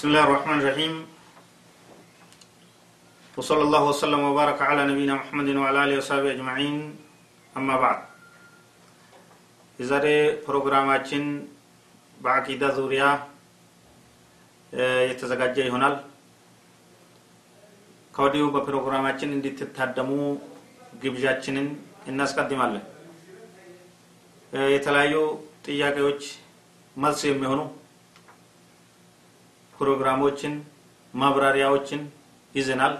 بسم الله الرحمن الرحيم وصلى الله وسلم وبارك على نبينا محمد وعلى آله وصحبه أجمعين أما بعد የዛሬ ፕሮግራማችን በአቂዳ ዙሪያ የተዘጋጀ ይሆናል ከወዲሁ በፕሮግራማችን እንድትታደሙ ግብዣችንን እናስቀድማለን የተለያዩ ጥያቄዎች መልስ የሚሆኑ ፕሮግራሞችን ማብራሪያዎችን ይዘናል።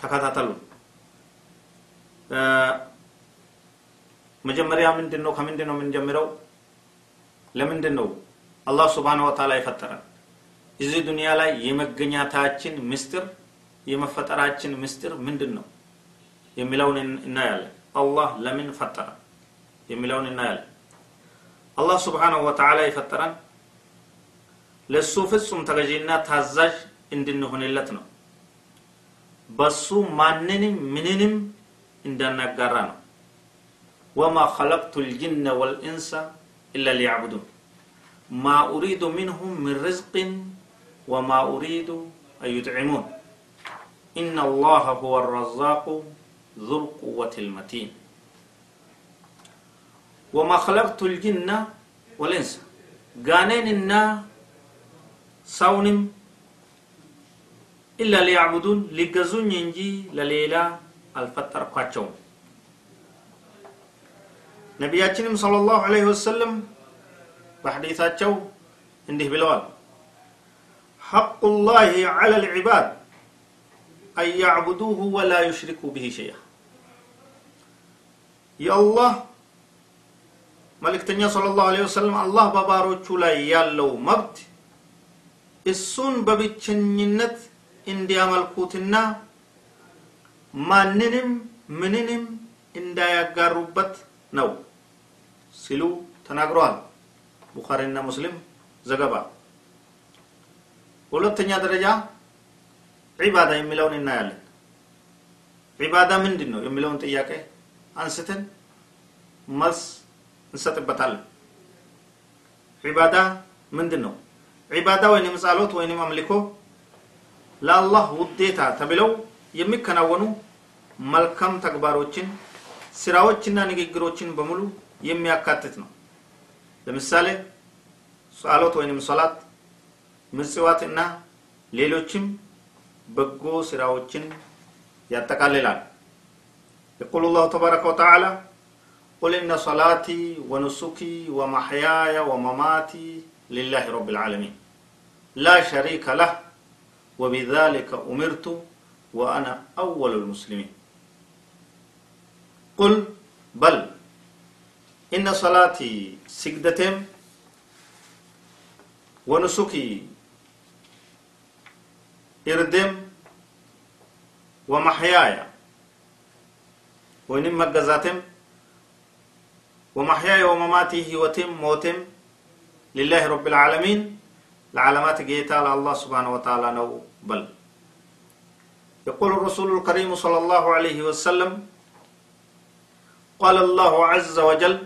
ተከታተሉ። መጀመሪያ ምንድን ነው ከምንድን ነው የምንጀምረው? ለምንድን ነው አላህ ስብሓን ወተላ የፈጠረን? እዚህ ዱንያ ላይ የመገኛታችን ምስጢር የመፈጠራችን ምስጢር ምንድን ነው የሚለውን እናያለን። አላህ ለምን ፈጠረ የሚለውን እናያለን። አላህ ስብሓንሁ ወተላ የፈጠረን ለእሱ ፍጹም ተገዢና ታዛዥ እንድንሆንለት ነው በሱ ማንንም ምንንም እንዳናጋራ ነው ወማ ኸለቅቱ ልጅነ ወልኢንሳ ኢላ ሊያዕቡዱን ማ ኡሪዱ ምንሁም ምን ርዝቅን ወማ ኡሪዱ አን ዩጥዕሙን ኢነ አላህ ሁወ ረዛቁ ذو القوة المتين وما خلقت الجن والإنس قانين ساونم. إلا ليعبدون لقزون ينجي لليلة الفتر قاتشون نبي أتشنم صلى الله عليه وسلم بحديث شو عنده بالوال حق الله على العباد أن يعبدوه ولا يشركوا به شيئا. يا الله ملك تنيا صلى الله عليه وسلم الله ببارو لا يالو مبت. እሱን በብቸኝነት እንዲያመልኩትና ማንንም ምንንም እንዳያጋሩበት ነው ሲሉ ተናግረዋል። ቡኻሪና ሙስሊም ዘገባ። በሁለተኛ ደረጃ ዒባዳ የሚለውን እናያለን። ዒባዳ ምንድን ነው የሚለውን ጥያቄ አንስተን መልስ እንሰጥበታለን። ዒባዳ ምንድን ነው ዒባዳ ወይንም ጸሎት ወይንም አምልኮ ለአላህ ውዴታ ተብለው የሚከናወኑ መልካም ተግባሮችን ስራዎችና ንግግሮችን በሙሉ የሚያካትት ነው። ለምሳሌ ጸሎት ወይንም ሶላት፣ ምጽዋት እና ሌሎችም በጎ ስራዎችን ያጠቃልላል። የቁል ላሁ ተባረከ ወተዓላ ቁል ኢነ ሶላቲ ወኑሱኪ ወማሕያያ ወመማቲ لله رب العالمين. لا شريك له وبذلك أمرت وأنا أول المسلمين. قل بل. إن صلاتي سجدتهم ونسكي إردم ومحياي وإنما مجزاتهم ومحياي ومماتي هوتم موتم لله رب العالمين. العلامات جيتا الله سبحانه وتعالى نو بل. يقول الرسول الكريم صلى الله عليه وسلم قال الله عز وجل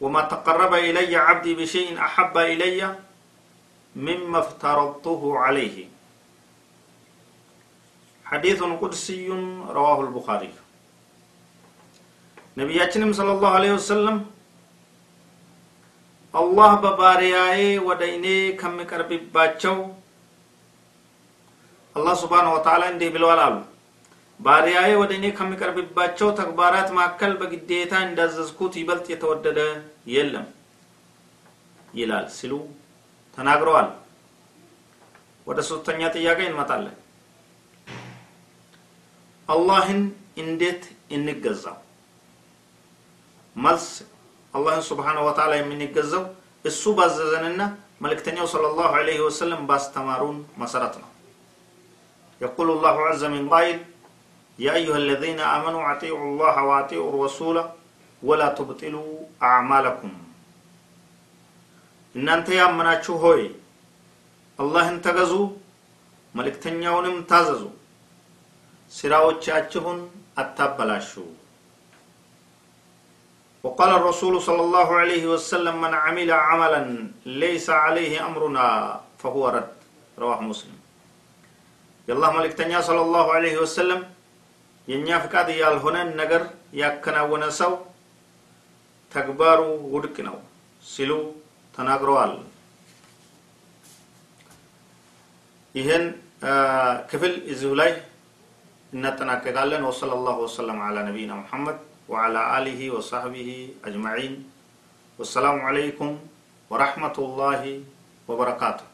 وما تقرب إلي عبدي بشيء أحب إلي مما افترضته عليه. حديث قدسي رواه البخاري. نبياتنا صلى الله عليه وسلم አላህ በባሪያዬ ወደ እኔ ከሚቀርብባቸው አላህ ስብሓን ወተላ እንዲህ ብለዋል አሉ። ባሪያዬ ወደ እኔ ከሚቀርብባቸው ተግባራት መካከል በግዴታ እንዳዘዝኩት ይበልጥ የተወደደ የለም ይላል ሲሉ ተናግረዋል። ወደ ሶስተኛ ጥያቄ እንመጣለን። አላህን እንዴት እንገዛው? መልስ አላህን ስብሓነሁ ወተዓላ የምንገዛው እሱ ባዘዘንና መልእክተኛው ሰለላሁ ዐለይሂ ወሰለም ባስተማሩን መሰረት ነው يقول الله عز من قائل يا أيها الذين آمنوا أطيعوا الله وأطيعوا الرسول ولا تبطلوا أعمالكم እናንተ ያመናችሁ ሆይ አላህን ተገዙ መልእክተኛውንም ታዘዙ ስራዎቻችሁን አታበላሹ وقال الرسول صلى الله عليه وسلم من عمل عملا ليس عليه أمرنا فهو رد رواه مسلم የአላህ መልእክተኛ ሰለላሁ ዐለይሂ ወሰለም የእኛ ፍቃድ ያልሆነን ነገር ያከናወነ ሰው ተግባሩ ውድቅ ነው ሲሉ ተናግረዋል። ይህን ክፍል እዚሁ ላይ እናጠናቀቃለን። ወሰለ ላሁ ወሰለም ዐላ ነቢይና ሙሐመድ وعلى آله وصحبه أجمعين. والسلام عليكم ورحمة الله وبركاته.